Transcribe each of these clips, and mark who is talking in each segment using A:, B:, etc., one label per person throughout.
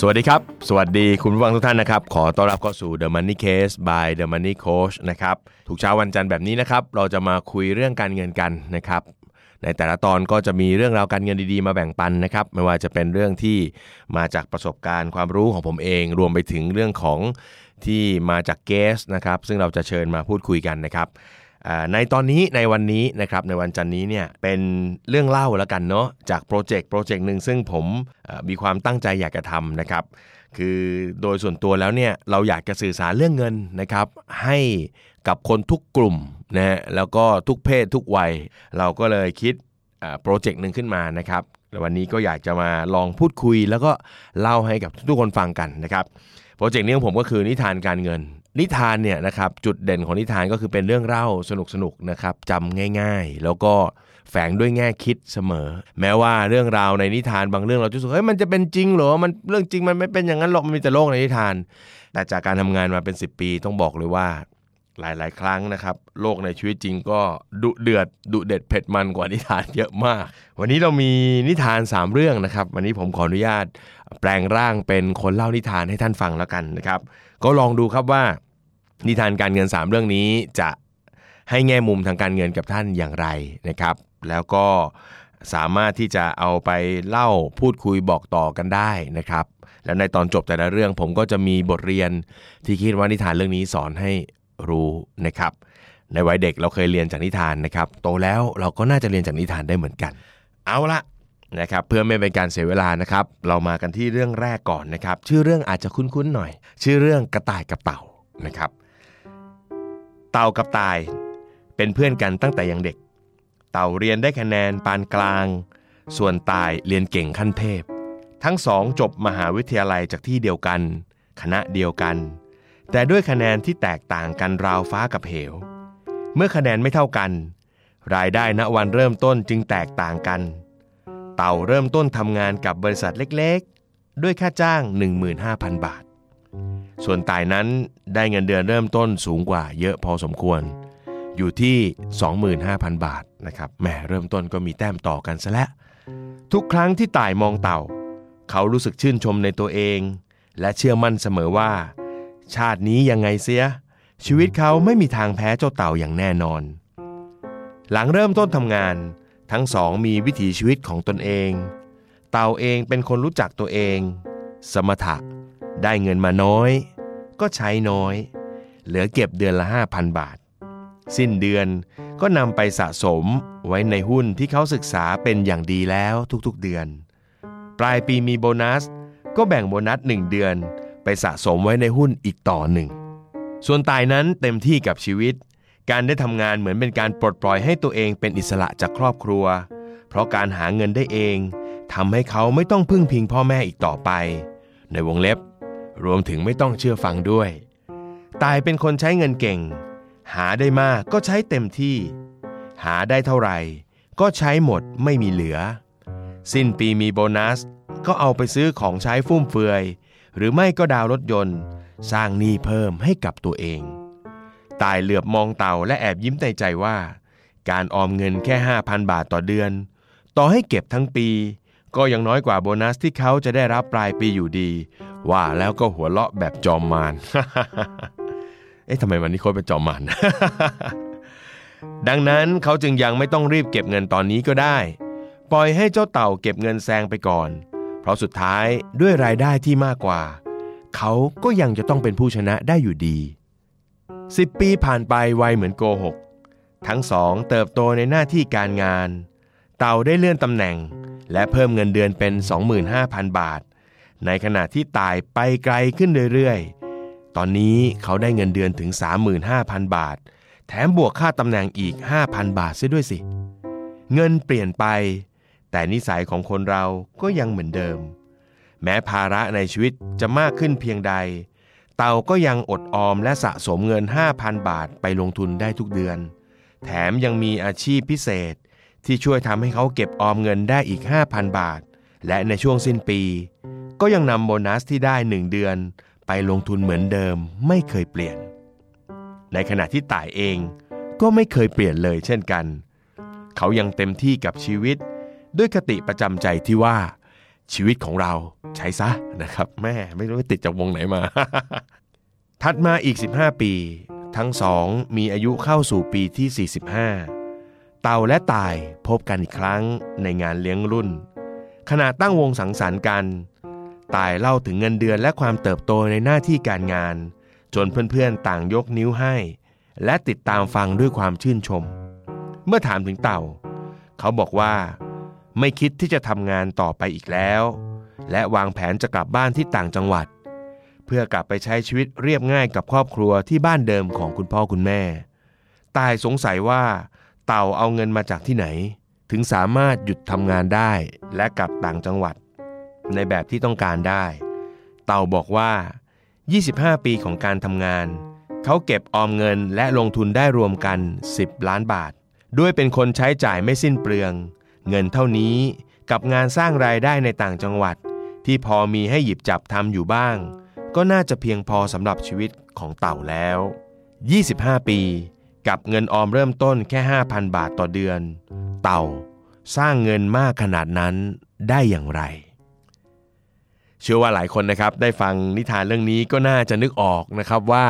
A: สวัสดีครับ สวัสดีคุณผู้ฟังทุกท่านนะครับ ขอต้อนรับเข้าสู่ The Money Case by The Money Coach นะครับทุกเช้าวันจันทร์แบบนี้นะครับ เราจะมาคุยเรื่องการเงินกันนะครับ ในแต่ละตอนก็จะมีเรื่องราวการเงินดีๆ มาแบ่งปันนะครับ ไม่ว่าจะเป็นเรื่องที่มาจากประสบการณ์ความรู้ของผมเอง รวมไปถึงเรื่องของที่มาจาก guest นะครับ ซึ่งเราจะเชิญมาพูดคุยกันนะครับ ในตอนนี้ในวันนี้นะครับในวันจันทร์นี้เนี่ยเป็นเรื่องเล่าแล้วกันเนาะจาก project project หนึ่งซึ่งผมมีความตั้งใจอยากจะทำนะครับ คือโดยส่วนตัวแล้วเนี่ยเราอยากจะสื่อสารเรื่องเงินนะครับให้กับคนทุกกลุ่มนะฮะแล้วก็ทุกเพศทุกวัย เราก็เลยคิดโปรเจกต์หนึ่งขึ้นมานะครับวันนี้ก็อยากจะมาลองพูดคุย แล้วก็เล่าให้กับทุกคนฟังกันนะครับโปรเจกต์นี้ของผมก็คือนิทานการเงิน นิทานเนี่ยนะครับจุดเด่นของนิทานก็คือเป็นเรื่องเล่าสนุกๆนะครับจำง่ายๆ แล้วก็แฝงด้วยแง่คิดเสมอ แม้ว่าเรื่องราวในนิทานบางเรื่องเราจะรู้สึกเฮ้ยมันจะเป็นจริงเหรอมันเรื่องจริงมันไม่เป็นอย่างนั้นหรอกมันมีแต่โลกในนิทาน แต่จากการทำงานมาเป็น 10 ปีต้องบอกเลยว่าหลาย ๆ ครั้งนะครับ โลกในชีวิตจริงก็ดุเดือดดุเด็ดเผ็ดมันกว่านิทานเยอะมาก วันนี้เรามีนิทาน 3 เรื่องนะครับ วันนี้ผมขออนุญาตแปลงร่างเป็นคนเล่านิทานให้ท่านฟังแล้วกันนะครับ ก็ลองดูครับว่า นิทานการเงิน 3 เรื่องนี้จะให้แง่มุมทางการเงินกับท่านอย่างไรนะครับ แล้วก็สามารถที่จะเอาไปเล่าพูดคุยบอกต่อกันได้นะครับ แล้วในตอนจบแต่ละเรื่องผมก็จะมีบทเรียนที่คิดว่านิทานเรื่องนี้สอนให้รู้นะครับ ในวัยเด็กเราเคยเรียนจากนิทานนะครับ โตแล้วเราก็น่าจะเรียนจากนิทานได้เหมือนกัน เอาละนะครับเพื่อไม่เป็นการเสียเวลานะครับ เรามากันที่เรื่องแรกก่อนนะครับ ชื่อเรื่องอาจจะคุ้นๆหน่อย ชื่อเรื่องกระต่ายกับเต่านะครับ เต่ากับตาย เป็นเพื่อนกันตั้งแต่ยังเด็ก เต่าเรียนได้คะแนนปานกลาง ส่วนตายเรียนเก่งขั้นเทพ ทั้งสองจบมหาวิทยาลัยจากที่เดียวกัน คณะเดียวกัน แต่ด้วยคะแนนที่แตกต่างกันราวฟ้ากับเหว เมื่อคะแนนไม่เท่ากัน รายได้ณวันเริ่มต้นจึงแตกต่างกัน เต่าเริ่มต้นทำงานกับบริษัทเล็กๆ ด้วยค่าจ้าง 15,000 บาท ส่วนตายนั้นได้เงินเดือนเริ่มต้นสูงกว่าเยอะพอสมควร อยู่ที่ 25,000 บาทนะครับแหมเริ่มต้นก็มีแต้มต่อกันซะแล้ว ทุกครั้งที่ตายมองเต่า เขารู้สึกชื่นชมในตัวเอง และเชื่อมั่นเสมอว่า ชาตินี้ยังไงเสีย ชีวิตเขาไม่มีทางแพ้เจ้าเต่าอย่างแน่นอน หลังเริ่มต้นทำงาน ทั้งสองมีวิถีชีวิตของตนเอง เต่าเองเป็นคนรู้จักตัวเอง สมถะ ได้เงินมาน้อย ก็ใช้น้อย เหลือเก็บเดือนละ 5,000 บาท สิ้นเดือนก็นำไปสะสมไว้ในหุ้นที่เขาศึกษาเป็นอย่างดีแล้วทุกๆเดือน ปลายปีมีโบนัส ก็แบ่งโบนัส 1 เดือน ไปสะสมไว้ในหุ้นอีกต่อหนึ่ง ส่วนตายนั้นเต็มที่กับชีวิต การได้ทำงานเหมือนเป็นการปลดปล่อยให้ตัวเองเป็นอิสระจากครอบครัว เพราะการหาเงินได้เองทำให้เขาไม่ต้องพึ่งพิงพ่อแม่อีกต่อไป ในวงเล็บ รวมถึงไม่ต้องเชื่อฟังด้วย ตายเป็นคนใช้เงินเก่ง หาได้มากก็ใช้เต็มที่ หาได้เท่าไหร่ ก็ใช้หมดไม่มีเหลือ สิ้นปีมีโบนัส ก็เอาไปซื้อของใช้ฟุ่มเฟือย หรือไม่ก็ดาวรถยนต์ สร้างหนี้เพิ่มให้กับตัวเอง ตายเหลือบมองเต่าและแอบยิ้มในใจว่า การออมเงินแค่ 5,000 บาทต่อเดือน ต่อให้เก็บทั้งปีก็ยังน้อยกว่าโบนัสที่เขาจะได้รับปลายปีอยู่ดีว่าแล้วก็หัวเราะแบบจอมมารเอ๊ะทำไมวันนี้โค้ดเป็นจอมมารดังนั้นเขาจึงยังไม่ต้องรีบเก็บเงินตอนนี้ก็ได้ ปล่อยให้เจ้าเต่าเก็บเงินแซงไปก่อน เพราะสุดท้ายด้วยรายได้ที่มากกว่า เขาก็ยังจะต้องเป็นผู้ชนะได้อยู่ดี10ปีผ่านไปไวเหมือนโกหก ทั้งสองเติบโตในหน้าที่การงาน เต่าได้เลื่อนตำแหน่ง และเพิ่มเงินเดือนเป็น 25,000 บาท ในขณะที่ตายไปไกลขึ้นเรื่อยๆ ตอนนี้เขาได้เงินเดือนถึง 35,000 บาท แถมบวกค่าตำแหน่งอีก 5,000 บาทเสียด้วยสิ เงินเปลี่ยนไป แต่นิสัยของคนเราก็ยังเหมือนเดิม แม้ภาระในชีวิตจะมากขึ้นเพียงใด เต่าก็ยังอดออมและสะสมเงิน 5,000 บาทไปลงทุนได้ทุกเดือน แถมยังมีอาชีพพิเศษที่ช่วยทำให้เขาเก็บออมเงินได้อีก 5,000 บาท และในช่วงสิ้นปี ก็ยังนำโบนัสที่ได้ 1 เดือน ไปลงทุนเหมือนเดิมไม่เคยเปลี่ยน ในขณะที่ต่ายเองก็ไม่เคยเปลี่ยนเลยเช่นกัน เขายังเต็มที่กับชีวิต ด้วยคติประจำใจที่ว่า ชีวิตของเราใช้ซะนะครับ แม่ไม่รู้ว่าติดจากวงไหนมา ถัดมาอีก 15 ปี ทั้งสองมีอายุเข้าสู่ปีที่ 45 เต่าและตายพบกันอีกครั้งในงานเลี้ยงรุ่น ขณะตั้งวงสังสรรค์กัน ตายเล่าถึงเงินเดือนและความเติบโตในหน้าที่การงาน จนเพื่อนๆต่างยกนิ้วให้ และติดตามฟังด้วยความชื่นชม เมื่อถามถึงเต่า เขาบอกว่า ไม่คิดที่จะทำงานต่อไปอีกแล้ว และวางแผนจะกลับบ้านที่ต่างจังหวัด เพื่อกลับไปใช้ชีวิตเรียบง่ายกับครอบครัวที่บ้านเดิมของคุณพ่อคุณแม่ ตายสงสัยว่า เต่าเอาเงินมาจากที่ไหน ถึงสามารถหยุดทำงานได้และกลับต่างจังหวัด ในแบบที่ต้องการได้ เต่าบอกว่า 25 ปีของการทำงาน เขาเก็บออมเงินและลงทุนได้รวมกัน 10 ล้านบาท ด้วยเป็นคนใช้จ่ายไม่สิ้นเปลือง เงินเท่านี้กับงานสร้างรายได้ในต่างจังหวัด ที่พอมีให้หยิบจับทำอยู่บ้าง ก็น่าจะเพียงพอสำหรับชีวิตของเต่าแล้ว 25 ปี กับเงินออมเริ่มต้นแค่ 5,000 บาทต่อเดือน เต่า สร้างเงินมากขนาดนั้นได้อย่างไร เชื่อว่าหลายคนนะครับได้ฟังนิทานเรื่องนี้ก็น่าจะนึกออกนะครับว่า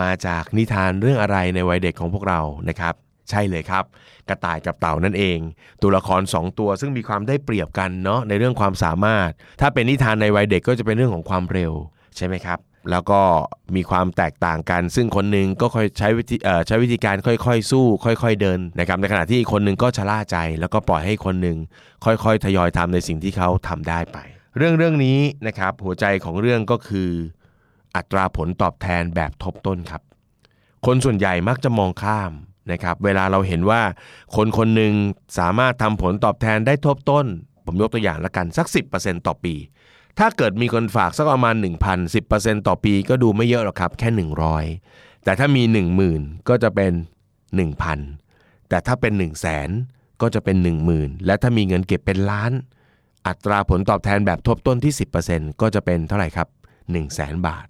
A: มาจากนิทานเรื่องอะไรในวัยเด็กของพวกเรานะครับ ใช่เลยครับ กระต่ายกับเต่านั่นเอง ตัวละคร 2 ตัวซึ่งมีความได้เปรียบกันเนาะในเรื่องความสามารถ ถ้าเป็นนิทานในวัยเด็กก็จะเป็นเรื่องของความเร็วใช่ไหมครับแล้วก็มีความแตกต่างกัน ซึ่งคนหนึ่งก็ค่อยใช้วิธีใช้วิธีการค่อยๆ สู้ ค่อย ๆ เดินนะครับในขณะที่อีกคนหนึ่งก็ชะล่าใจ แล้วก็ปล่อยให้คนหนึ่งค่อยๆ ทยอยทำในสิ่งที่เขาทำได้ไป เรื่องเรื่องนี้นะครับหัวใจของเรื่องก็คือ อัตราผลตอบแทนแบบทบต้นครับ คนส่วนใหญ่มักจะมองข้ามนะครับเวลาเราเห็นว่าคนคนหนึ่งสามารถทำผลตอบแทนได้ทบต้น ผมยกตัวอย่างละกันสัก 10%ต่อปี ถ้าเกิดมีคนฝากสักประมาณ 1,000 10%ต่อปีก็ดูไม่เยอะหรอกครับแค่ 100 แต่ถ้ามี 10,000 ก็จะเป็น 1,000 แต่ถ้าเป็น 1 0 0 0 0แสนก็จะเป็น 10,000 และถ้ามีเงินเก็บเป็นล้าน อัตราผลตอบแทนแบบทบต้นที่ 10%ก็จะเป็นเท่าไหร่ครับ 1 0 0 0 0แสนบาท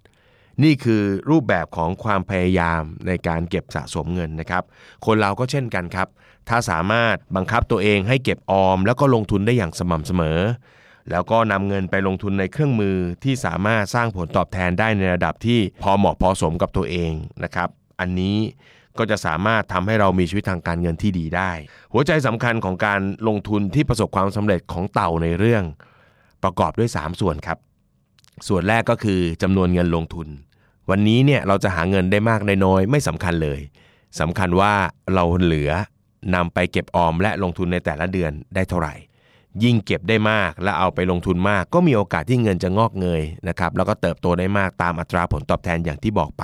A: นี่คือรูปแบบของความพยายามในการเก็บสะสมเงินนะครับ คนเราก็เช่นกันครับ ถ้าสามารถบังคับตัวเองให้เก็บออม แล้วก็ลงทุนได้อย่างสม่ำเสมอ แล้วก็นำเงินไปลงทุนในเครื่องมือที่สามารถสร้างผลตอบแทนได้ในระดับที่พอเหมาะพอสมกับตัวเองนะครับ อันนี้ ก็จะสามารถทำให้เรามีชีวิตทางการเงินที่ดีได้ หัวใจสำคัญของการลงทุนที่ประสบความสำเร็จของเต่าในเรื่อง ประกอบด้วย 3 ส่วนครับ ส่วนแรกก็คือจำนวนเงินลงทุน วันนี้เนี่ยเราจะหาเงินได้มากได้น้อยไม่สำคัญเลยสำคัญว่าเราเหลือนำไปเก็บออมและลงทุนในแต่ละเดือนได้เท่าไหร่ ยิ่งเก็บได้มากและเอาไปลงทุนมาก ก็มีโอกาสที่เงินจะงอกเงยนะครับแล้วก็เติบโตได้มากตามอัตราผลตอบแทนอย่างที่บอกไป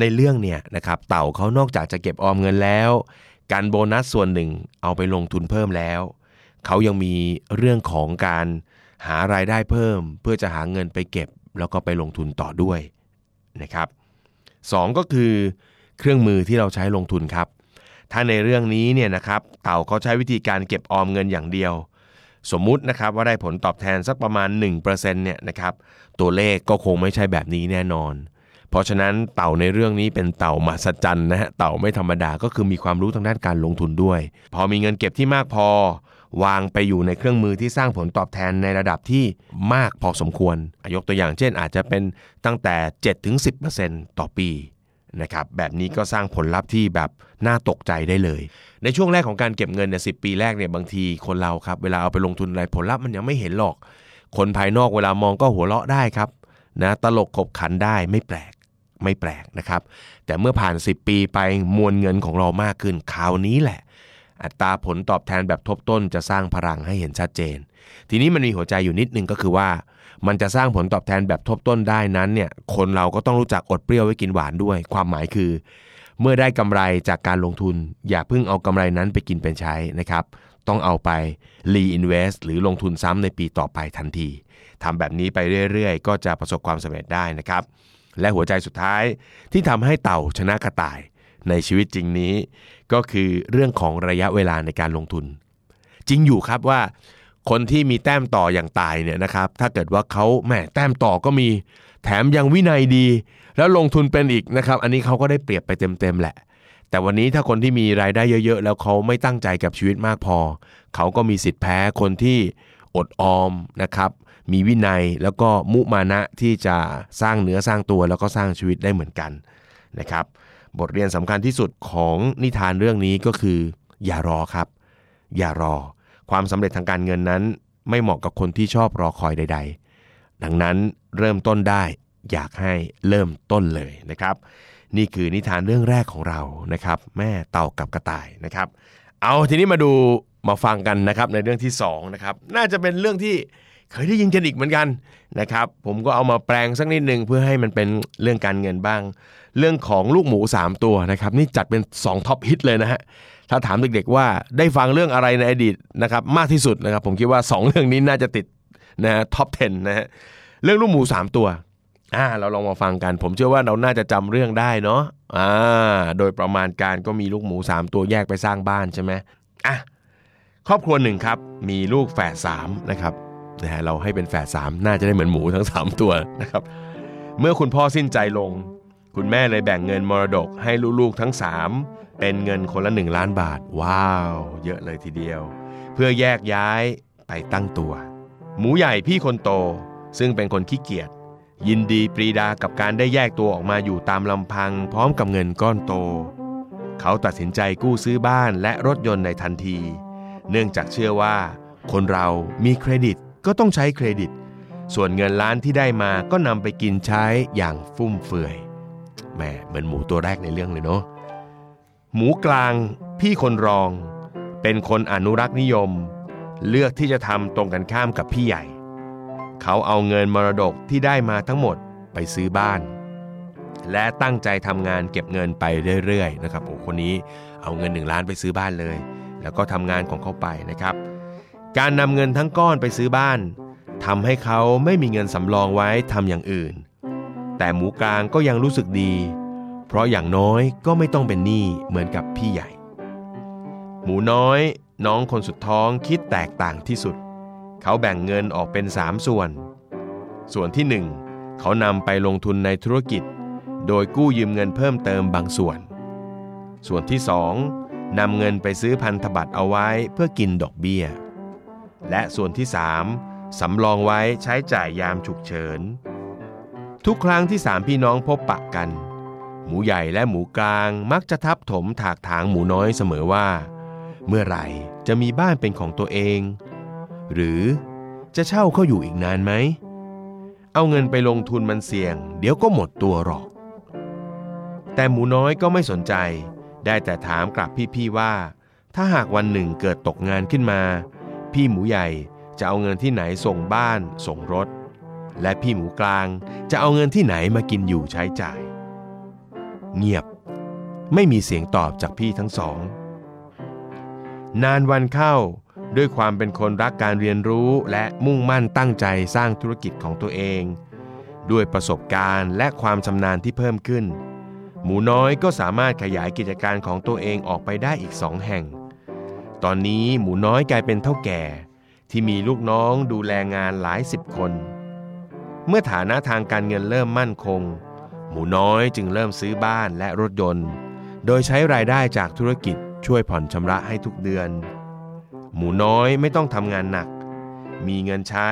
A: ในเรื่องเนี่ยนะครับเต่าเขานอกจากจะเก็บออมเงินแล้ว การโบนัสส่วนหนึ่งเอาไปลงทุนเพิ่มแล้ว เขายังมีเรื่องของการหารายได้เพิ่ม เพื่อจะหาเงินไปเก็บ แล้วก็ไปลงทุนต่อด้วยนะครับสองก็คือเครื่องมือที่เราใช้ลงทุนครับ ถ้าในเรื่องนี้เนี่ยนะครับเต่าเขาใช้วิธีการเก็บออมเงินอย่างเดียว สมมุตินะครับว่าได้ผลตอบแทนสักประมาณ1%เนี่ยนะครับตัวเลขก็คงไม่ใช่แบบนี้แน่นอน เพราะฉะนั้นเต่าในเรื่องนี้เป็นเต่ามหัศจรรย์นะฮะเต่าไม่ธรรมดาก็คือมีความรู้ทางด้านการลงทุนด้วย พอมีเงินเก็บที่มากพอ วางไปอยู่ในเครื่องมือที่สร้างผลตอบแทนในระดับที่มากพอสมควร ยกตัวอย่างเช่นอาจจะเป็นตั้งแต่ 7-10%ต่อปีนะครับแบบนี้ก็สร้างผลลัพธ์ที่แบบน่าตกใจได้เลย ในช่วงแรกของการเก็บเงินเนี่ยสิปีแรกเนี่ยบางทีคนเราครับเวลาเอาไปลงทุนอะไรผลลัพธ์มันยังไม่เห็นหรอก คนภายนอกเวลามองก็หัวเราะได้ครับนะตลกขบขันได้ไม่แปลก ไม่แปลกนะครับ แต่เมื่อผ่าน 10 ปีไปมวลเงินของเรามากขึ้นคราวนี้แหละ อัตราผลตอบแทนแบบทบต้นจะสร้างพลังให้เห็นชัดเจน ทีนี้มันมีหัวใจอยู่นิดนึงก็คือว่า มันจะสร้างผลตอบแทนแบบทบต้นได้นั้นเนี่ยคนเราก็ต้องรู้จักอดเปรี้ยวไว้กินหวานด้วย ความหมายคือ เมื่อได้กำไรจากการลงทุน อย่าเพิ่งเอากำไรนั้นไปกินเป็นใช้นะครับต้องเอาไป reinvest หรือลงทุนซ้ำในปีต่อไปทันทีทำแบบนี้ไปเรื่อยๆ ก็จะประสบความสำเร็จได้นะครับ และหัวใจสุดท้ายที่ทำให้เต่าชนะกระต่าย ในชีวิตจริงนี้ ก็คือเรื่องของระยะเวลาในการลงทุน จริงอยู่ครับว่า คนที่มีแต้มต่ออย่างตายเนี่ยนะครับ ถ้าเกิดว่าเขาแหมแต้มต่อก็มีแถมยังวินัยดี แล้วลงทุนเป็นอีกนะครับ อันนี้เขาก็ได้เปรียบไปเต็มๆแหละ แต่วันนี้ถ้าคนที่มีรายได้เยอะๆ แล้วเขาไม่ตั้งใจกับชีวิตมากพอ เขาก็มีสิทธิ์แพ้คนที่อดออมนะครับ มีวินัยแล้วก็มุมานะที่จะสร้างเนื้อสร้างตัวแล้วก็สร้างชีวิตได้เหมือนกันนะครับ บทเรียนสำคัญที่สุดของนิทานเรื่องนี้ก็คือ อย่ารอครับ อย่ารอ ความสำเร็จทางการเงินนั้น ไม่เหมาะกับคนที่ชอบรอคอยใด ๆ ดังนั้นเริ่มต้นได้อยากให้เริ่มต้นเลยนะครับ นี่คือนิทานเรื่องแรกของเรานะครับ แม่เต่ากับกระต่ายนะครับ เอาทีนี้มาดูมาฟังกันนะครับในเรื่องที่2นะครับน่าจะเป็นเรื่องที่ เคยได้ยินกันอีกเหมือนกันนะครับผมก็เอามาแปลงสักนิดนึงเพื่อให้มันเป็นเรื่องการเงินบ้าง เรื่องของลูกหมู 3 ตัวนะครับนี่จัดเป็น 2 top hit เลยนะฮะถ้าถามเด็กๆว่าได้ฟังเรื่องอะไรในอดีตนะครับมากที่สุดนะครับผมคิดว่า 2 เรื่องนี้น่าจะติดนะฮะ top 10 นะฮะเรื่องลูกหมู 3 ตัวอ่าเราลองมาฟังกัน ผมเชื่อว่าเราน่าจะจำเรื่องได้เนาะอ่าโดยประมาณการก็มีลูกหมู 3 ตัวแยกไปสร้างบ้านใช่ไหมอะครอบครัวหนึ่งครับมีลูกแฝดสามนะครับ นะฮะเราให้เป็นแฝดสามน่าจะได้เหมือนหมูทั้ง 3 ตัวนะครับ เมื่อคุณพ่อสิ้นใจลง คุณแม่เลยแบ่งเงินมรดกให้ลูกๆทั้ง 3 เป็นเงินคนละ 1 ล้านบาท ว้าว เยอะเลยทีเดียว เพื่อแยกย้ายไปตั้งตัว หมูใหญ่พี่คนโตซึ่งเป็นคนขี้เกียจยินดีปรีดากับการได้แยกตัวออกมาอยู่ตามลำพัง พร้อมกับเงินก้อนโต เขาตัดสินใจกู้ซื้อบ้านและรถยนต์ในทันที เนื่องจากเชื่อว่า คนเรามีเครดิต ก็ต้องใช้เครดิต ส่วนเงินล้านที่ได้มาก็นำไปกินใช้อย่างฟุ่มเฟือยแหมเหมือนหมูตัวแรกในเรื่องเลยเนาะหมูกลางพี่คนรอง เป็นคนอนุรักษ์นิยม เลือกที่จะทำตรงกันข้ามกับพี่ใหญ่ เขาเอาเงินมรดกที่ได้มาทั้งหมดไปซื้อบ้าน และตั้งใจทำงานเก็บเงินไปเรื่อยๆนะครับโอ้คนนี้เอาเงินหนึ่งล้านไปซื้อบ้านเลย แล้วก็ทำงานของเขาไปนะครับ การนำเงินทั้งก้อนไปซื้อบ้านทำให้เขาไม่มีเงินสำรองไว้ทำอย่างอื่น แต่หมูกลางก็ยังรู้สึกดี เพราะอย่างน้อยก็ไม่ต้องเป็นหนี้เหมือนกับพี่ใหญ่ หมูน้อยน้องคนสุดท้องคิดแตกต่างที่สุด เขาแบ่งเงินออกเป็นสามส่วน ส่วนที่หนึ่งเขานำไปลงทุนในธุรกิจ โดยกู้ยืมเงินเพิ่มเติมบางส่วน ส่วนที่สองนำเงินไปซื้อพันธบัตรเอาไว้เพื่อกินดอกเบี้ย และส่วนที่สามสำรองไว้ใช้จ่ายยามฉุกเฉิน ทุกครั้งที่สามพี่น้องพบปะกัน หมูใหญ่และหมูกลางมักจะทับถมถากถางหมูน้อยเสมอว่า เมื่อไหร่จะมีบ้านเป็นของตัวเอง หรือจะเช่าเขาอยู่อีกนานไหม เอาเงินไปลงทุนมันเสี่ยง เดี๋ยวก็หมดตัวหรอก แต่หมูน้อยก็ไม่สนใจ ได้แต่ถามกลับพี่ๆว่า ถ้าหากวันหนึ่งเกิดตกงานขึ้นมา พี่หมูใหญ่จะเอาเงินที่ไหนส่งบ้านส่งรถ และพี่หมูกลางจะเอาเงินที่ไหนมากินอยู่ใช้จ่าย เงียบไม่มีเสียงตอบจากพี่ทั้งสอง นานวันเข้าด้วยความเป็นคนรักการเรียนรู้และมุ่งมั่นตั้งใจสร้างธุรกิจของตัวเอง ด้วยประสบการณ์และความชำนาญที่เพิ่มขึ้น หมูน้อยก็สามารถขยายกิจการของตัวเองออกไปได้อีกสองแห่ง ตอนนี้หมูน้อยกลายเป็นเท่าแก่ ที่มีลูกน้องดูแลงานหลายสิบคน เมื่อฐานะทางการเงินเริ่มมั่นคง หมูน้อยจึงเริ่มซื้อบ้านและรถยนต์ โดยใช้รายได้จากธุรกิจช่วยผ่อนชำระให้ทุกเดือน หมูน้อยไม่ต้องทำงานหนัก มีเงินใช้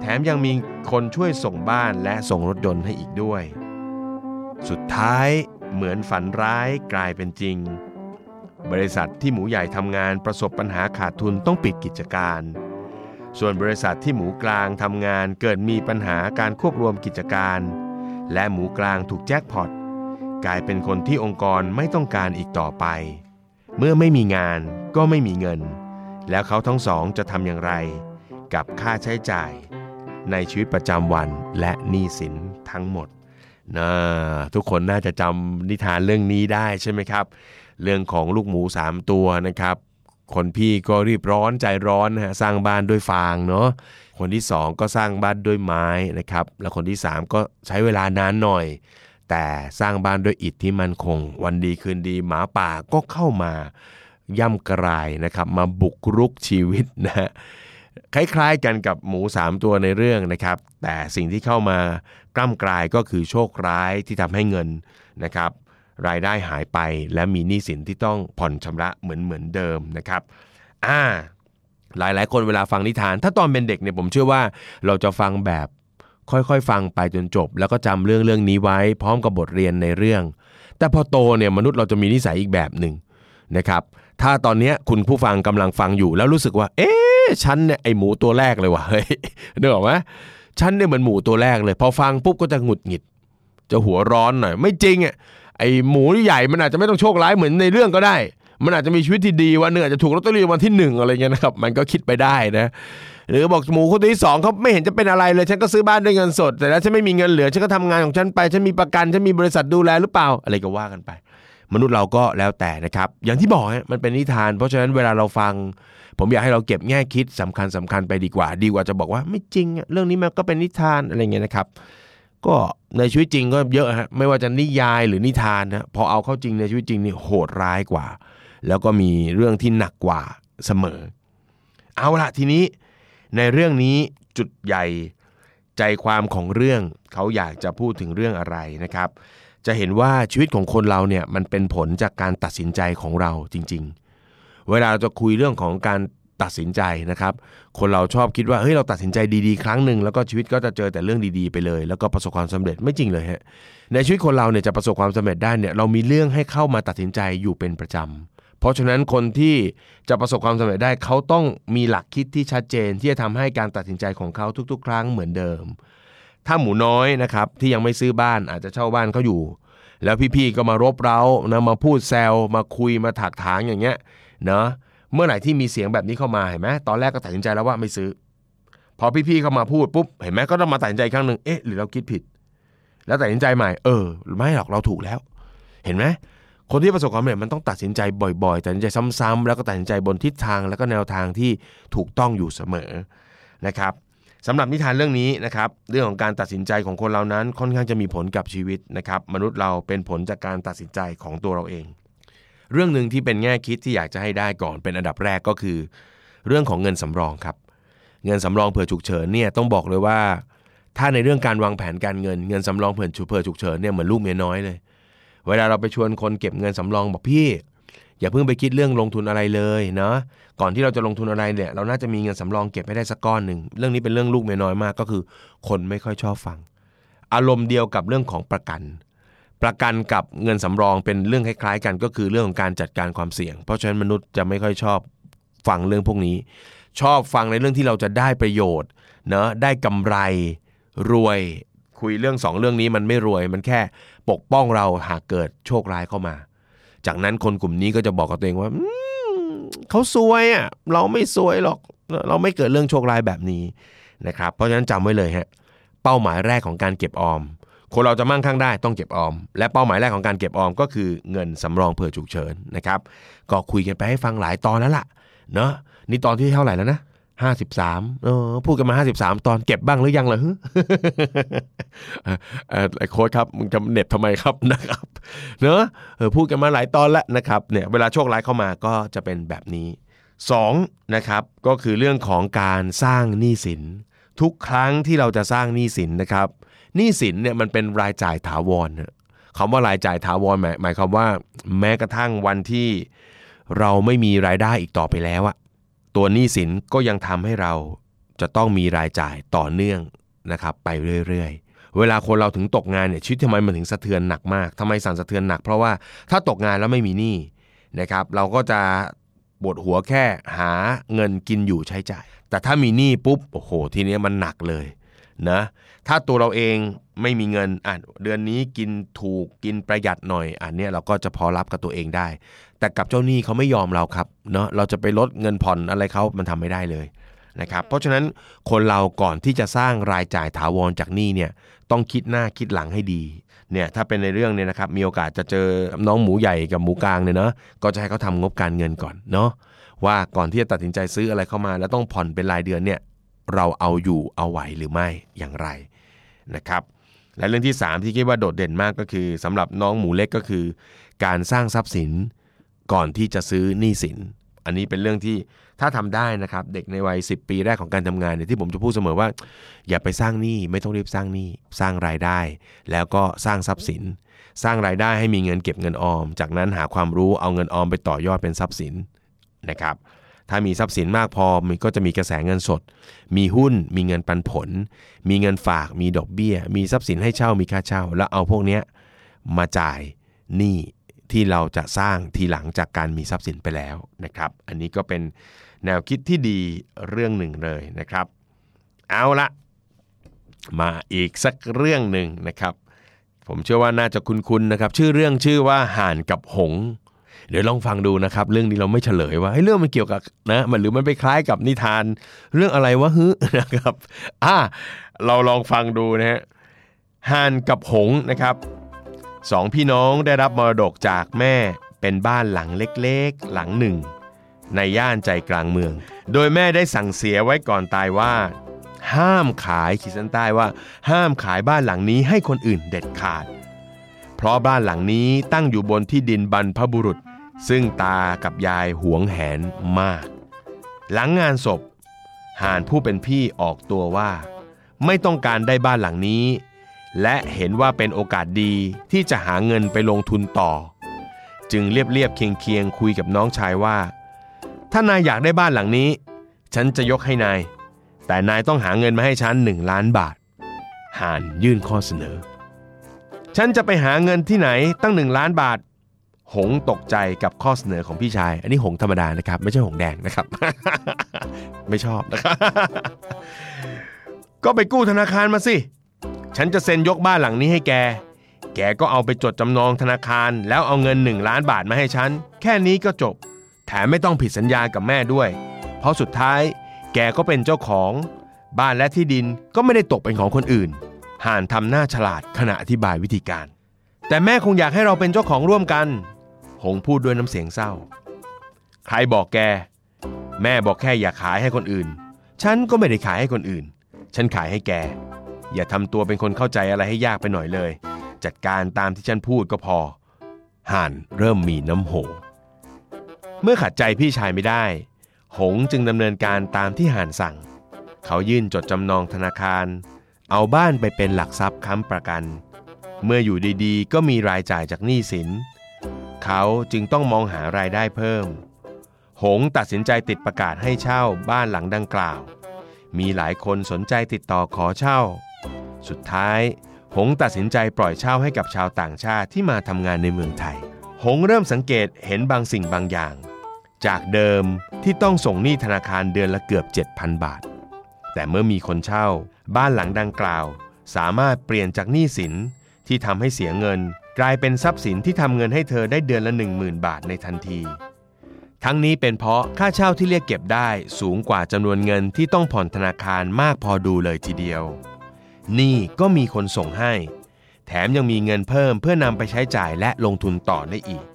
A: แถมยังมีคนช่วยส่งบ้านและส่งรถยนต์ให้อีกด้วย สุดท้ายเหมือนฝันร้ายกลายเป็นจริง บริษัทที่หมูใหญ่ทำงานประสบปัญหาขาดทุนต้องปิดกิจการ ส่วนบริษัทที่หมูกลางทำงานเกิดมีปัญหาการควบรวมกิจการ และหมูกลางถูกแจ็คพอตกลายเป็นคนที่องค์กรไม่ต้องการอีกต่อไป เมื่อไม่มีงานก็ไม่มีเงิน แล้วเขาทั้งสองจะทำอย่างไร กับค่าใช้จ่าย ในชีวิตประจำวันและหนี้สินทั้งหมด นะทุกคนน่าจะจำนิทานเรื่องนี้ได้ใช่ไหมครับ เรื่องของลูกหมู 3 ตัวนะครับ คนพี่ก็รีบร้อนใจร้อนนะฮะสร้างบ้านด้วยฟางเนาะคนที่ 2 ก็สร้างบ้านด้วยไม้นะครับ แล้วคนที่ 3 ก็ใช้เวลานานหน่อย แต่สร้างบ้านด้วยอิฐที่มันคง วันดีคืนดีหมาป่าก็เข้ามาย่ำกรายนะครับ มาบุกรุกชีวิตนะฮะคล้ายๆกันกับหมู 3 ตัวในเรื่องนะครับ แต่สิ่งที่เข้ามา กล้ำกลายก็คือโชคร้ายที่ทำให้เงินนะครับ รายได้หายไปและมีหนี้สินที่ต้องผ่อนชำระเหมือนเหมือนเดิมนะครับอ่าหลายหลายคนเวลาฟังนิทาน ถ้าตอนเป็นเด็กเนี่ยผมเชื่อว่าเราจะฟังแบบค่อยๆ ฟังไปจนจบ แล้วก็จำเรื่องเรื่องนี้ไว้ พร้อมกับบทเรียนในเรื่อง แต่พอโตเนี่ยมนุษย์เราจะมีนิสัยอีกแบบหนึ่งนะครับ ถ้าตอนนี้คุณผู้ฟังกำลังฟังอยู่แล้วรู้สึกว่า เอ๊ะฉันเนี่ยไอหมูตัวแรกเลยว่ะเฮ้ยนึกออกไหม ฉันเนี่ยเหมือนหมูตัวแรกเลย พอฟังปุ๊บก็จะหงุดหงิด จะหัวร้อนหน่อยไม่จริงอะไอหมูใหญ่มันอาจจะไม่ต้องโชคร้ายเหมือนในเรื่องก็ได้ มันอาจจะมีชีวิตที่ดีวันหนึ่งอาจจะถูกลอตเตอรี่วันที่หนึ่งอะไรเงี้ยนะครับ มันก็คิดไปได้นะหรือบอกหมูคนที่สองเขาไม่เห็นจะเป็นอะไรเลย ฉันก็ซื้อบ้านด้วยเงินสด แต่แล้วฉันไม่มีเงินเหลือฉันก็ทำงานของฉันไปฉันมีประกันฉันมีบริษัทดูแลหรือเปล่าอะไรก็ว่ากันไป มนุษย์เราก็แล้วแต่นะครับ อย่างที่บอกฮะมันเป็นนิทาน เพราะฉะนั้นเวลาเราฟัง ผมอยากให้เราเก็บแง่คิดสำคัญสำคัญไปดีกว่า ดีกว่าจะบอกว่าไม่จริงอะเรื่องนี้มันก็เป็นนิทานอะไรเงี้ยนะครับ ก็ในชีวิตจริงก็เยอะฮะไม่ว่าจะนิยายหรือนิทานนะพอเอาเข้าจริงในชีวิตจริงนี่โหดร้ายกว่า แล้วก็มีเรื่องที่หนักกว่าเสมอ เอาละทีนี้ในเรื่องนี้จุดใหญ่ใจความของเรื่องเขาอยากจะพูดถึงเรื่องอะไรนะครับ จะเห็นว่าชีวิตของคนเราเนี่ยมันเป็นผลจากการตัดสินใจของเราจริง ๆ เวลาเราจะคุยเรื่องของการตัดสินใจนะครับ คนเราชอบคิดว่าเฮ้ยเราตัดสินใจดีๆ ครั้งหนึ่งแล้วก็ชีวิตก็จะเจอแต่เรื่องดีๆไปเลย แล้วก็ประสบความสำเร็จไม่จริงเลยฮะในชีวิตคนเราเนี่ยจะประสบความสำเร็จได้เนี่ยเรามีเรื่องให้เข้ามาตัดสินใจอยู่เป็นประจำเพราะฉะนั้นคนที่จะประสบความสำเร็จได้เขาต้องมีหลักคิดที่ชัดเจน ที่จะทำให้การตัดสินใจของเขาทุก ๆ ครั้งเหมือนเดิม ถ้าหมูน้อยนะครับที่ยังไม่ซื้อบ้านอาจจะเช่าบ้านเขาอยู่ แล้วพี่ๆก็มารบเร้านะมาพูดแซวมาคุยมาถักถางอย่างเงี้ย เนาะเมื่อไหร่ที่มีเสียงแบบนี้เข้ามาเห็นไหมตอนแรกก็ตัดสินใจแล้วว่าไม่ซื้อ พอพี่ๆเข้ามาพูดปุ๊บเห็นไหมก็ต้องมาตัดสินใจครั้งหนึ่งเอ๊ะหรือเราคิดผิด แล้วตัดสินใจใหม่เออ ไม่หรอกเราถูกแล้ว เห็นไหมคนที่ประสบความสำเร็จมันต้องตัดสินใจบ่อยๆ ตัดสินใจซ้ำๆแล้วก็ตัดสินใจบนทิศทางแล้วก็แนวทางที่ถูกต้องอยู่เสมอนะครับสำหรับนิทานเรื่องนี้นะครับเรื่องของการตัดสินใจของคนเรานั้นค่อนข้างจะมีผลกับชีวิตนะครับมนุษย์เราเป็นผลจากการตัดสินใจของตัวเราเอง เรื่องหนึ่งที่เป็นแง่คิดที่อยากจะให้ได้ก่อนเป็นอันดับแรกก็คือ เรื่องของเงินสำรองครับ เงินสำรองเผื่อฉุกเฉินเนี่ยต้องบอกเลยว่า ถ้าในเรื่องการวางแผนการเงินเงินสำรองเผื่อฉุกเผื่อฉุกเฉินเนี่ยเหมือนลูกเมียน้อยเลย เวลาเราไปชวนคนเก็บเงินสำรองบอกพี่ อย่าเพิ่งไปคิดเรื่องลงทุนอะไรเลยเนาะก่อนที่เราจะลงทุนอะไรเนี่ย เราน่าจะมีเงินสำรองเก็บให้ได้สักก้อนหนึ่งเรื่องนี้เป็นเรื่องลูกเมียน้อยมากก็คือ คนไม่ค่อยชอบฟัง อารมณ์เดียวกับเรื่องของประกัน ประกันกับเงินสำรองเป็นเรื่องคล้ายๆ กันก็คือเรื่องของการจัดการความเสี่ยง เพราะฉะนั้นมนุษย์จะไม่ค่อยชอบฟังเรื่องพวกนี้ ชอบฟังในเรื่องที่เราจะได้ประโยชน์เนาะได้กำไรรวยคุยเรื่องสองเรื่องนี้มันไม่รวย มันแค่ปกป้องเราหากเกิดโชคร้ายเข้ามา จากนั้นคนกลุ่มนี้ก็จะบอกกับตัวเองว่าเขาซวยอะเราไม่ซวยหรอกเราไม่เกิดเรื่องโชคร้ายแบบนี้นะครับ เพราะฉะนั้นจำไว้เลยฮะเป้าหมายแรกของการเก็บออม คนเราจะมั่งคั่งได้ต้องเก็บออม และเป้าหมายแรกของการเก็บออมก็คือเงินสำรองเผื่อฉุกเฉินนะครับ ก็คุยกันไปให้ฟังหลายตอนแล้วล่ะเนาะนี่ตอนที่เท่าไหร่แล้วนะห้าสิบสามเออพูดกันมาห้าสิบสามตอนเก็บบ้างหรือยังเหรอเออไอ้โค้ดครับมึงจะเน็บทำไมครับนะครับเนอะเออพูดกันมาหลายตอนแล้วนะครับเนี่ยเวลาโชคร้ายเข้ามาก็จะเป็นแบบนี้สองนะครับก็คือเรื่องของการสร้างหนี้สิน ทุกครั้งที่เราจะสร้างหนี้สินนะครับหนี้สินเนี่ยมันเป็นรายจ่ายถาวรนะคำว่ารายจ่ายถาวรหมายหมายความว่า แม้กระทั่งวันที่เราไม่มีรายได้อีกต่อไปแล้วอะตัวหนี้สินก็ยังทำให้เราจะต้องมีรายจ่ายต่อเนื่องนะครับไปเรื่อยๆ เวลาคนเราถึงตกงานเนี่ยชีวิตทำไมมันถึงสะเทือนหนักมากทำไมสั่นสะเทือนหนัก เพราะว่าถ้าตกงานแล้วไม่มีหนี้นะครับ เราก็จะปวดหัวแค่หาเงินกินอยู่ใช้จ่าย แต่ถ้ามีหนี้ปุ๊บโอ้โหทีเนี้ยมันหนักเลยนะถ้าตัวเราเองไม่มีเงินอะเดือนนี้กินถูกกินประหยัดหน่อยอันเนี้ยเราก็จะพอรับกับตัวเองได้ แต่กับเจ้าหนี้เขาไม่ยอมเราครับเนาะเราจะไปลดเงินผ่อนอะไรเขามันทำไม่ได้เลยนะครับเพราะฉะนั้นคนเราก่อนที่จะสร้างรายจ่ายถาวรจากหนี้เนี่ยต้องคิดหน้าคิดหลังให้ดีเนี่ยถ้าเป็นในเรื่องเนี่ยนะครับมีโอกาสจะเจอน้องหมูใหญ่กับหมูกลางเนี่ยเนาะก็จะให้เขาทำงบการเงินก่อนเนาะ ว่าก่อนที่จะตัดสินใจซื้ออะไรเข้ามา แล้วต้องผ่อนเป็นรายเดือนเนี่ยเราเอาอยู่เอาไหวหรือไม่อย่างไรนะครับ และเรื่องที่ 3 ที่คิดว่าโดดเด่นมากก็คือสำหรับน้องหมูเล็กก็คือ การสร้างทรัพย์สินก่อนที่จะซื้อหนี้สิน อันนี้เป็นเรื่องที่ถ้าทำได้นะครับเด็กในวัย 10 ปีแรกของการทำงานเนี่ยที่ผมจะพูดเสมอว่า อย่าไปสร้างหนี้ไม่ต้องรีบสร้างหนี้สร้างรายได้ แล้วก็สร้างทรัพย์สิน สร้างรายได้ให้มีเงินเก็บเงินออม จากนั้นหาความรู้เอาเงินออมไปต่อยอดเป็นทรัพย์สิน นะครับ ถ้ามีทรัพย์สินมากพอมันก็จะมีกระแสเงินสด มีหุ้น มีเงินปันผล มีเงินฝาก มีดอกเบี้ย มีทรัพย์สินให้เช่า มีค่าเช่า แล้วเอาพวกนี้มาจ่ายหนี้ที่เราจะสร้างทีหลังจากการมีทรัพย์สินไปแล้วนะครับ อันนี้ก็เป็นแนวคิดที่ดีเรื่องหนึ่งเลยนะครับ เอาละมาอีกสักเรื่องหนึ่งนะครับ ผมเชื่อว่าน่าจะคุ้นๆนะครับ ชื่อเรื่องชื่อว่าห่านกับหง เดี๋ยวลองฟังดูนะครับ เรื่องนี้เราไม่เฉลยว่าเฮ้ยเรื่องมันเกี่ยวกับนะมันหรือมันไปคล้ายกับนิทานเรื่องอะไรวะฮึนะครับอ่าเราลองฟังดูนะฮะห่านกับหงนะครับสองพี่น้องได้รับมรดกจากแม่เป็นบ้านหลังเล็กๆ หลังหนึ่ง ในย่านใจกลางเมือง โดยแม่ได้สั่งเสียไว้ก่อนตายว่า ห้ามขายขีดเส้นใต้ว่า ห้ามขายบ้านหลังนี้ให้คนอื่นเด็ดขาด เพราะบ้านหลังนี้ตั้งอยู่บนที่ดินบรรพบุรุษ ซึ่งตากับยายหวงแหนมาก หลังงานศพห่านผู้เป็นพี่ออกตัวว่า ไม่ต้องการได้บ้านหลังนี้ และเห็นว่าเป็นโอกาสดีที่จะหาเงินไปลงทุนต่อ จึงเรียบเรียบเคียงเคียงคุยกับน้องชายว่า ถ้านายอยากได้บ้านหลังนี้ ฉันจะยกให้นาย แต่นายต้องหาเงินมาให้ฉันหนึ่งล้านบาทห่านยื่นข้อเสนอ ฉันจะไปหาเงินที่ไหนตั้งหนึ่งล้านบาท หงตกใจกับข้อเสนอของพี่ชาย อันนี้หงธรรมดานะครับ ไม่ใช่หงแดงนะครับ ไม่ชอบนะครับก็ไปกู้ธนาคารมาสิ ฉันจะเซ็นยกบ้านหลังนี้ให้แก แกก็เอาไปจดจำนองธนาคาร แล้วเอาเงินหนึ่งล้านบาทมาให้ฉัน แค่นี้ก็จบ แถมไม่ต้องผิดสัญญากับแม่ด้วย เพราะสุดท้าย แกก็เป็นเจ้าของ บ้านและที่ดินก็ไม่ได้ตกเป็นของคนอื่น ห่านทำหน้าฉลาดขณะอธิบายวิธีการ แต่แม่คงอยากให้เราเป็นเจ้าของร่วมกัน หงพูดด้วยน้ำเสียงเศร้า ใครบอกแก แม่บอกแค่อย่าขายให้คนอื่น ฉันก็ไม่ได้ขายให้คนอื่น ฉันขายให้แก อย่าทำตัวเป็นคนเข้าใจอะไรให้ยากไปหน่อยเลย จัดการตามที่ฉันพูดก็พอ ห่านเริ่มมีน้ำโหเมื่อขัดใจพี่ชายไม่ได้ หงจึงดำเนินการตามที่ห่านสั่ง เขายื่นจดจำนองธนาคาร เอาบ้านไปเป็นหลักทรัพย์ค้ำประกัน เมื่ออยู่ดีๆ ก็มีรายจ่ายจากหนี้สิน เขาจึงต้องมองหารายได้เพิ่ม หงตัดสินใจติดประกาศให้เช่าบ้านหลังดังกล่าว มีหลายคนสนใจติดต่อขอเช่า สุดท้าย หงตัดสินใจปล่อยเช่าให้กับชาวต่างชาติที่มาทำงานในเมืองไทย หงเริ่มสังเกตเห็นบางสิ่งบางอย่าง จากเดิมที่ต้องส่งหนี้ธนาคารเดือนละเกือบ 7,000 บาท แต่เมื่อมีคนเช่า บ้านหลังดังกล่าว สามารถเปลี่ยนจากหนี้สินที่ทำให้เสียเงิน กลายเป็นทรัพย์สินที่ทำเงินให้เธอได้เดือนละ 10,000 บาทในทันที ทั้งนี้เป็นเพราะค่าเช่าที่เรียกเก็บได้สูงกว่าจำนวนเงินที่ต้องผ่อนธนาคารมากพอดูเลยทีเดียว นี่ก็มีคนส่งให้ แถมยังมีเงินเพิ่มเพื่อนำไปใช้จ่ายและลงทุนต่อได้อีก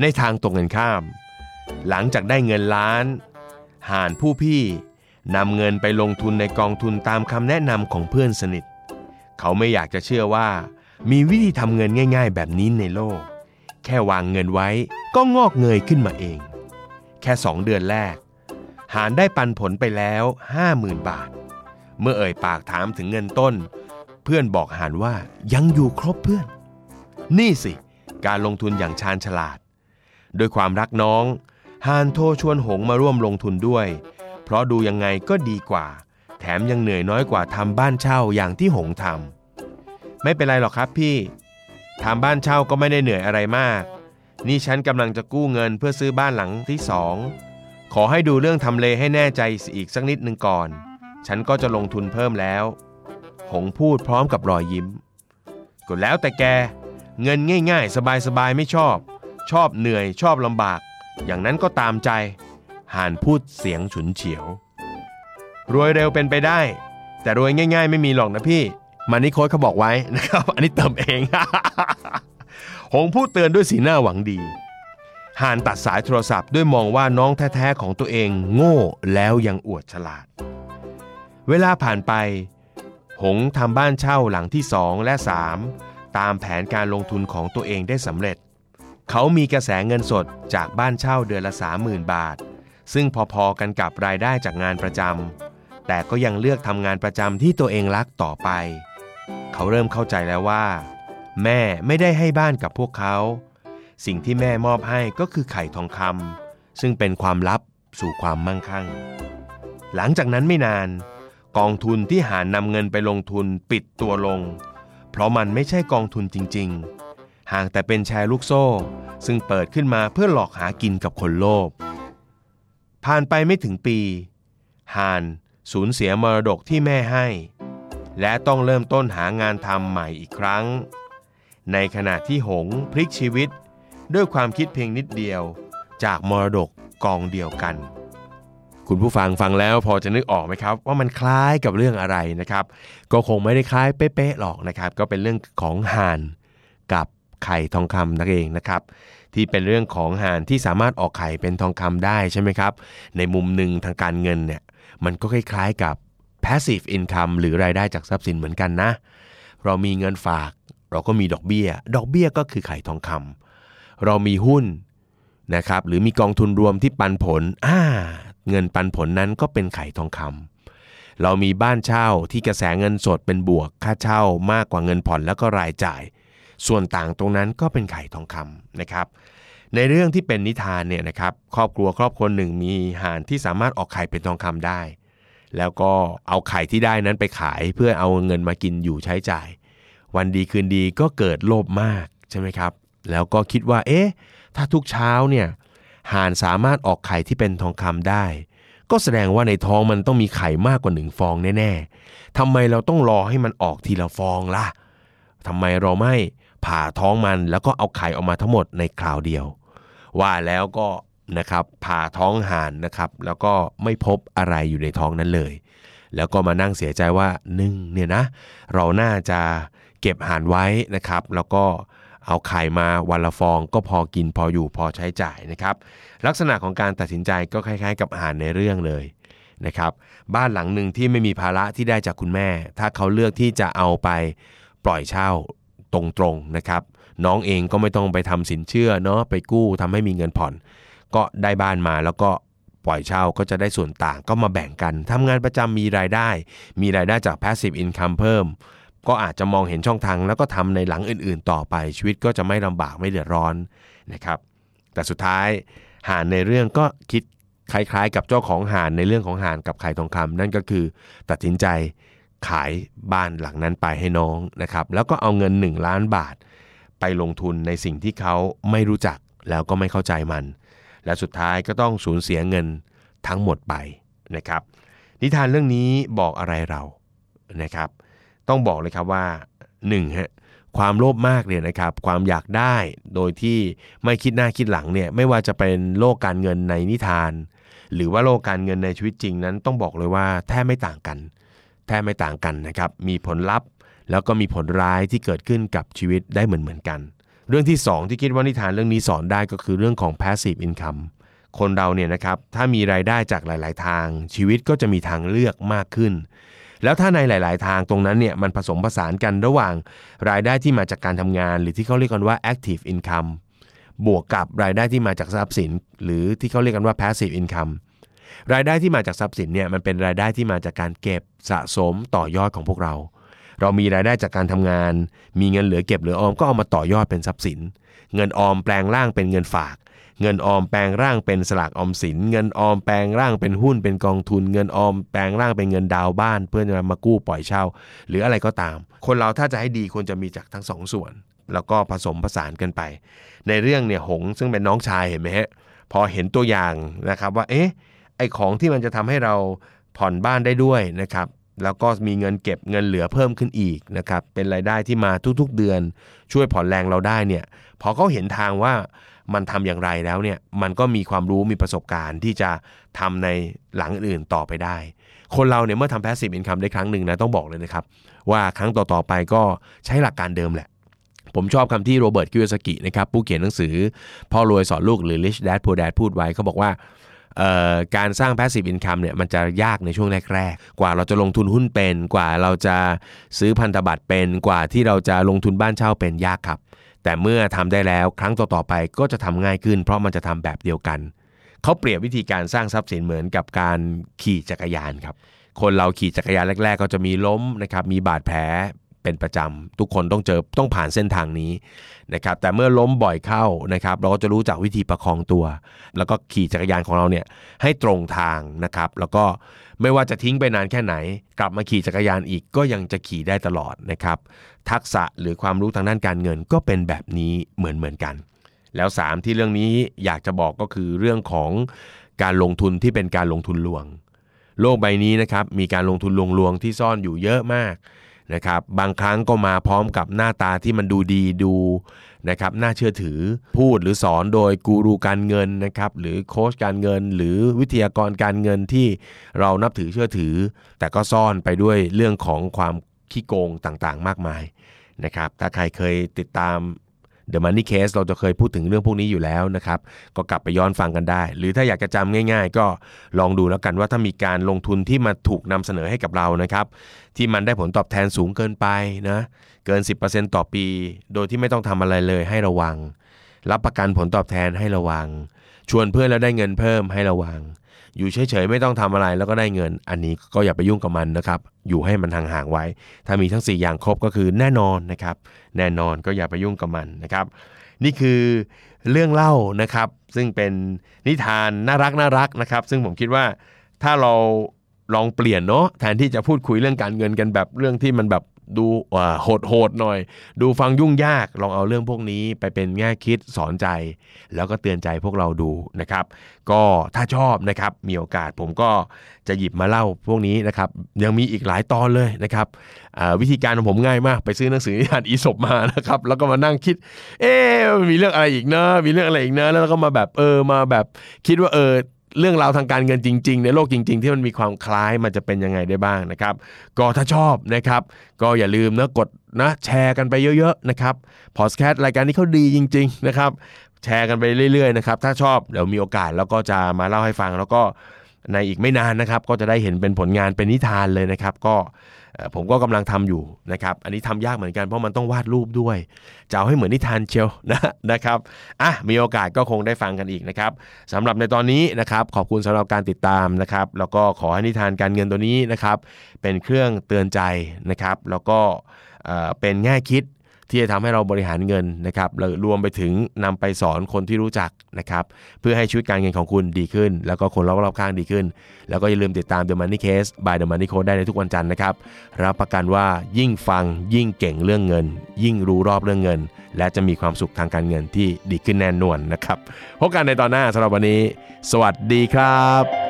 A: ในทางตรงกันข้าม หลังจากได้เงินล้าน ห่านผู้พี่นำเงินไปลงทุนในกองทุนตามคำแนะนำของเพื่อนสนิท เขาไม่อยากจะเชื่อว่า มีวิธีทำเงินง่าย ๆ แบบนี้ในโลก แค่วางเงินไว้ก็งอกเงยขึ้นมาเอง แค่สองเดือนแรก หารได้ปันผลไปแล้ว 50,000 บาท เมื่อเอ่ยปากถามถึงเงินต้น เพื่อนบอกหานว่ายังอยู่ครบเพื่อน นี่สิ การลงทุนอย่างชาญฉลาดด้วยความรักน้องฮานโทรชวนหงมาร่วมลงทุนด้วย เพราะดูยังไงก็ดีกว่า แถมยังเหนื่อยน้อยกว่าทำบ้านเช่าอย่างที่หงทำ ไม่เป็นไรหรอกครับพี่ทำบ้านเช่าก็ไม่ได้เหนื่อยอะไรมาก นี่ฉันกำลังจะกู้เงินเพื่อซื้อบ้านหลังที่สองขอให้ดูเรื่องทำเลให้แน่ใจอีกสักนิดหนึ่งก่อน ฉันก็จะลงทุนเพิ่มแล้ว หงพูดพร้อมกับรอยยิ้ม ก็แล้วแต่แก เงินง่าย ๆ สบายๆไม่ชอบ ชอบเหนื่อยชอบลำบาก อย่างนั้นก็ตามใจห่านพูดเสียงฉุนเฉียว รวยเร็วเป็นไปได้ แต่รวยง่าย ๆ ไม่มีหรอกนะพี่ มานิโค้ดเขาบอกไว้นะครับ อันนี้เติมเองหงพูดเตือนด้วยสีหน้าหวังดีห่านตัดสายโทรศัพท์ด้วยมองว่าน้องแท้ๆของตัวเองโง่แล้วยังอวดฉลาด เวลาผ่านไป หงทำบ้านเช่าหลังที่สองและสามตามแผนการลงทุนของตัวเองได้สำเร็จ เขามีกระแสเงินสดจากบ้านเช่าเดือนละ30,000บาท ซึ่งพอๆกันกับรายได้จากงานประจำแต่ก็ยังเลือกทำงานประจำที่ตัวเองรักต่อไป เขาเริ่มเข้าใจแล้วว่า แม่ไม่ได้ให้บ้านกับพวกเขา สิ่งที่แม่มอบให้ก็คือไข่ทองคำซึ่งเป็นความลับสู่ความมั่งคั่ง หลังจากนั้นไม่นาน กองทุนที่หารนำเงินไปลงทุนปิดตัวลง เพราะมันไม่ใช่กองทุนจริง ๆ ห่างแต่เป็นแชร์ลูกโซ่ ซึ่งเปิดขึ้นมาเพื่อหลอกหากินกับคนโลภผ่านไปไม่ถึงปี หานสูญเสียมรดกที่แม่ให้ และต้องเริ่มต้นหางานทำใหม่อีกครั้ง ในขณะที่หงพลิกชีวิต ด้วยความคิดเพียงนิดเดียว จากมรดกกองเดียวกัน คุณผู้ฟังฟังแล้วพอจะนึกออกไหมครับ ว่ามันคล้ายกับเรื่องอะไรนะครับ ก็คงไม่ได้คล้ายเป๊ะๆหรอกนะครับ ก็เป็นเรื่องของห่านกับไข่ทองคำนั่นเองนะครับที่เป็นเรื่องของห่านที่สามารถออกไข่เป็นทองคำได้ใช่ไหมครับ ในมุมหนึ่งทางการเงินเนี่ยมันก็คล้ายๆกับ passive income หรือรายได้จากทรัพย์สินเหมือนกันนะ เรามีเงินฝาก เราก็มีดอกเบี้ย ดอกเบี้ยก็คือไข่ทองคำเรามีหุ้นนะครับหรือมีกองทุนรวมที่ปันผลอ่าเงินปันผลนั้นก็เป็นไข่ทองคำเรามีบ้านเช่าที่กระแสเงินสดเป็นบวก ค่าเช่ามากกว่าเงินผ่อนแล้วก็รายจ่าย ส่วนต่างตรงนั้นก็เป็นไข่ทองคำนะครับในเรื่องที่เป็นนิทานเนี่ยนะครับครอบครัวครอบครัวหนึ่งมีห่านที่สามารถออกไข่เป็นทองคำได้ แล้วก็เอาไข่ที่ได้นั้นไปขายเพื่อเอาเงินมากินอยู่ใช้จ่าย วันดีคืนดีก็เกิดโลภมากใช่ไหมครับ แล้วก็คิดว่าเอ๊ะถ้าทุกเช้าเนี่ยห่านสามารถออกไข่ที่เป็นทองคำได้ ก็แสดงว่าในท้องมันต้องมีไข่มากกว่าหนึ่งฟองแน่ๆทำไมเราต้องรอให้มันออกทีละฟองล่ะทำไมเราไม่ผ่าท้องมันแล้วก็เอาไข่ออกมาทั้งหมดในคราวเดียว ว่าแล้วก็ นะครับผ่าท้องห่านนะครับแล้วก็ไม่พบอะไรอยู่ในท้องนั้นเลย แล้วก็มานั่งเสียใจว่าหนึ่งเนี่ยนะเราน่าจะเก็บห่านไว้นะครับ แล้วก็เอาไข่มาวันละฟองก็พอกินพออยู่พอใช้จ่ายนะครับ ลักษณะของการตัดสินใจก็คล้ายๆ กับห่านในเรื่องเลยนะครับบ้านหลังหนึ่งที่ไม่มีภาระที่ได้จากคุณแม่ ถ้าเขาเลือกที่จะเอาไปปล่อยเช่าตรงๆนะครับ น้องเองก็ไม่ต้องไปทำสินเชื่อเนาะไปกู้ทำให้มีเงินผ่อน ก็ได้บ้านมาแล้วก็ปล่อยเช่าก็จะได้ส่วนต่างก็มาแบ่งกันทำงานประจำมีรายได้ มีรายได้จาก passive income เพิ่ม ก็อาจจะมองเห็นช่องทางแล้วก็ทำในหลังอื่นๆ ต่อไป ชีวิตก็จะไม่ลำบากไม่เดือดร้อนนะครับ แต่สุดท้ายหานในเรื่องก็คิดคล้ายๆ กับเจ้าของหานในเรื่องของหานกับไข่ทองคำนั่นก็คือตัดสินใจขายบ้านหลังนั้นไปให้น้องนะครับ แล้วก็เอาเงิน 1 ล้านบาท ไปลงทุนในสิ่งที่เขาไม่รู้จักแล้วก็ไม่เข้าใจมัน และสุดท้ายก็ต้องสูญเสียเงินทั้งหมดไปนะครับ นิทานเรื่องนี้บอกอะไรเรานะครับ ต้องบอกเลยครับว่า1ฮะความโลภมากเนี่ยนะครับ ความอยากได้โดยที่ไม่คิดหน้าคิดหลังเนี่ยไม่ว่าจะเป็นโลกการเงินในนิทาน หรือว่าโลกการเงินในชีวิตจริงนั้นต้องบอกเลยว่าแทบไม่ต่างกัน แทบไม่ต่างกันนะครับ มีผลลัพธ์แล้วก็มีผลร้ายที่เกิดขึ้นกับชีวิตได้เหมือนเหมือนกัน เรื่องที่ 2 ที่คิดว่านิทานเรื่องนี้สอนได้ก็คือเรื่องของ passive income คนเราเนี่ยนะครับถ้ามีรายได้จากหลาย ๆ ทาง ชีวิตก็จะมีทางเลือกมากขึ้น แล้วถ้าในหลาย ๆ ทางตรงนั้นเนี่ยมันผสมผสานกันระหว่างรายได้ที่มาจากการทำงาน หรือที่เขาเรียกกันว่า active income บวกกับรายได้ที่มาจากทรัพย์สิน หรือที่เขาเรียกกันว่า passive income รายได้ที่มาจากทรัพย์สินเนี่ยมันเป็นรายได้ที่มาจากการเก็บสะสมต่อยอดของพวกเรา เรามีรายได้จากการทำงาน มีเงินเหลือเก็บเหลือออมก็เอามาต่อยอดเป็นทรัพย์สิน เงินออมแปลงร่างเป็นเงินฝาก เงินออมแปลงร่างเป็นสลากออมสิน เงินออมแปลงร่างเป็นหุ้นเป็นกองทุน เงินออมแปลงร่างเป็นเงินดาวบ้าน เพื่อจะมากู้ปล่อยเช่า หรืออะไรก็ตาม คนเราถ้าจะให้ดีควรจะมีจากทั้งสองส่วน แล้วก็ผสมผสานกันไป ในเรื่องเนี่ยหงซึ่งเป็นน้องชายเห็นไหมฮะพอเห็นตัวอย่างนะครับว่าเอ๊ะไอของที่มันจะทำให้เราผ่อนบ้านได้ด้วยนะครับ แล้วก็มีเงินเก็บเงินเหลือเพิ่มขึ้นอีกนะครับเป็นรายได้ที่มาทุกๆเดือน ช่วยผ่อนแรงเราได้เนี่ยพอเขาเห็นทางว่ามันทำอย่างไรแล้วเนี่ยมันก็มีความรู้มีประสบการณ์ที่จะทำในหลังอื่นต่อไปได้ คนเราเนี่ยเมื่อทำ passive income ได้ครั้งหนึ่งนะต้องบอกเลยนะครับ ว่าครั้งต่อๆไปก็ใช้หลักการเดิมแหละ ผมชอบคำที่โรเบิร์ตคิโยซากินะครับผู้เขียนหนังสือพ่อรวยสอนลูกหรือ Rich Dad Poor Dad พูดไว้เขาบอกว่า การสร้าง passive income เนี่ยมันจะยากในช่วงแรกๆ กว่าเราจะลงทุนหุ้นเป็น กว่าเราจะซื้อพันธบัตรเป็น กว่าที่เราจะลงทุนบ้านเช่าเป็นยากครับ แต่เมื่อทำได้แล้วครั้งต่อๆไปก็จะทำง่ายขึ้น เพราะมันจะทำแบบเดียวกัน เขาเปรียบวิธีการสร้างทรัพย์สินเหมือนกับการขี่จักรยานครับคนเราขี่จักรยานแรก ๆ ก็จะมีล้มนะครับมีบาดแผล เป็นประจำทุกคนต้องเจอต้องผ่านเส้นทางนี้นะครับแต่เมื่อล้มบ่อยเข้านะครับเราก็จะรู้จักวิธีประคองตัว แล้วก็ขี่จักรยานของเราเนี่ยให้ตรงทางนะครับแล้วก็ไม่ว่าจะทิ้งไปนานแค่ไหน กลับมาขี่จักรยานอีกก็ยังจะขี่ได้ตลอดนะครับทักษะหรือความรู้ทางด้านการเงินก็เป็นแบบนี้เหมือนเหมือนกัน แล้ว 3 ที่เรื่องนี้อยากจะบอกก็คือเรื่องของการลงทุนที่เป็นการลงทุนลวง โลกใบนี้นะครับมีการลงทุนลวงๆที่ซ่อนอยู่เยอะมาก นะครับบางครั้งก็มาพร้อมกับหน้าตาที่มันดูดีดูนะครับน่าเชื่อถือพูดหรือสอนโดยกูรูการเงินนะครับหรือโค้ชการเงิน หรือวิทยากรการเงินที่เรานับถือเชื่อถือ แต่ก็ซ่อนไปด้วยเรื่องของความขี้โกงต่างๆ มากมายนะครับถ้าใครเคยติดตาม The Money Case เราจะเคยพูดถึงเรื่องพวกนี้อยู่แล้วนะครับก็กลับไปย้อนฟังกันได้ หรือถ้าอยากจะจำง่าย ๆ ก็ลองดูแล้วกันว่าถ้ามีการลงทุนที่มาถูกนำเสนอให้กับเรานะครับที่มันได้ผลตอบแทนสูงเกินไปนะเกิน 10%ต่อปี โดยที่ไม่ต้องทำอะไรเลยให้ระวัง รับประกันผลตอบแทนให้ระวัง ชวนเพื่อนแล้วได้เงินเพิ่มให้ระวัง อยู่เฉยๆไม่ต้องทำอะไรแล้วก็ได้เงิน อันนี้ก็อย่าไปยุ่งกับมันนะครับ อยู่ให้มันห่างๆไว้ ถ้ามีทั้ง 4 อย่างครบก็คือแน่นอนนะครับ แน่นอนก็อย่าไปยุ่งกับมันนะครับ นี่คือเรื่องเล่านะครับ ซึ่งเป็นนิทานน่ารักน่ารักนะครับ ซึ่งผมคิดว่าถ้าเราลองเปลี่ยนเนาะแทนที่จะพูดคุยเรื่องการเงินกันแบบเรื่องที่มันแบบ ดูโหดโหดหน่อย ดูฟังยุ่งยากลองเอาเรื่องพวกนี้ไปเป็นแง่คิดสอนใจ แล้วก็เตือนใจพวกเราดูนะครับ ก็ถ้าชอบนะครับมีโอกาสผมก็จะหยิบมาเล่าพวกนี้นะครับ ยังมีอีกหลายตอนเลยนะครับวิธีการของผมง่ายมาก ไปซื้อหนังสือนิทานอีสบมานะครับ แล้วก็มานั่งคิด เอ๊มีเรื่องอะไรอีกเนอะมีเรื่องอะไรอีกเนอะแล้วก็มาแบบเออมาแบบคิดว่าเออ เรื่องราวทางการเงินจริง ๆ ในโลกจริง ๆ ที่มันมีความคล้ายมันจะเป็นยังไงได้บ้างนะครับ ก็ถ้าชอบนะครับ ก็อย่าลืมนะกดนะแชร์กันไปเยอะๆนะครับพอสแคสรายการนี้เขาดีจริง ๆ นะครับ แชร์กันไปเรื่อยๆนะครับถ้าชอบเดี๋ยวมีโอกาสแล้วก็จะมาเล่าให้ฟังแล้วก็ในอีกไม่นานนะครับ ก็จะได้เห็นเป็นผลงานเป็นนิทานเลยนะครับ ก็ ผมก็กำลังทำอยู่นะครับ อันนี้ทำยากเหมือนกันเพราะมันต้องวาดรูปด้วย จะเอาให้เหมือนนิทานเชียวนะนะครับอะมีโอกาสก็คงได้ฟังกันอีกนะครับสำหรับในตอนนี้นะครับขอบคุณสำหรับการติดตามนะครับ แล้วก็ขอให้นิทานการเงินตัวนี้นะครับ เป็นเครื่องเตือนใจนะครับ แล้วก็เป็นแง่คิด ที่จะทำให้เราบริหารเงินนะครับรวมไปถึงนำไปสอนคนที่รู้จักนะครับ เพื่อให้ชีวิตการเงินของคุณดีขึ้น แล้วก็คนรอบๆข้างดีขึ้น แล้วก็อย่าลืมติดตาม The Money Case by The Money Code ได้ในทุกวันจันทร์นะครับ รับประกันว่ายิ่งฟังยิ่งเก่งเรื่องเงิน ยิ่งรู้รอบเรื่องเงิน และจะมีความสุขทางการเงินที่ดีขึ้นแน่นอนนะครับพบกันในตอนหน้าสำหรับวันนี้ สวัสดีครับ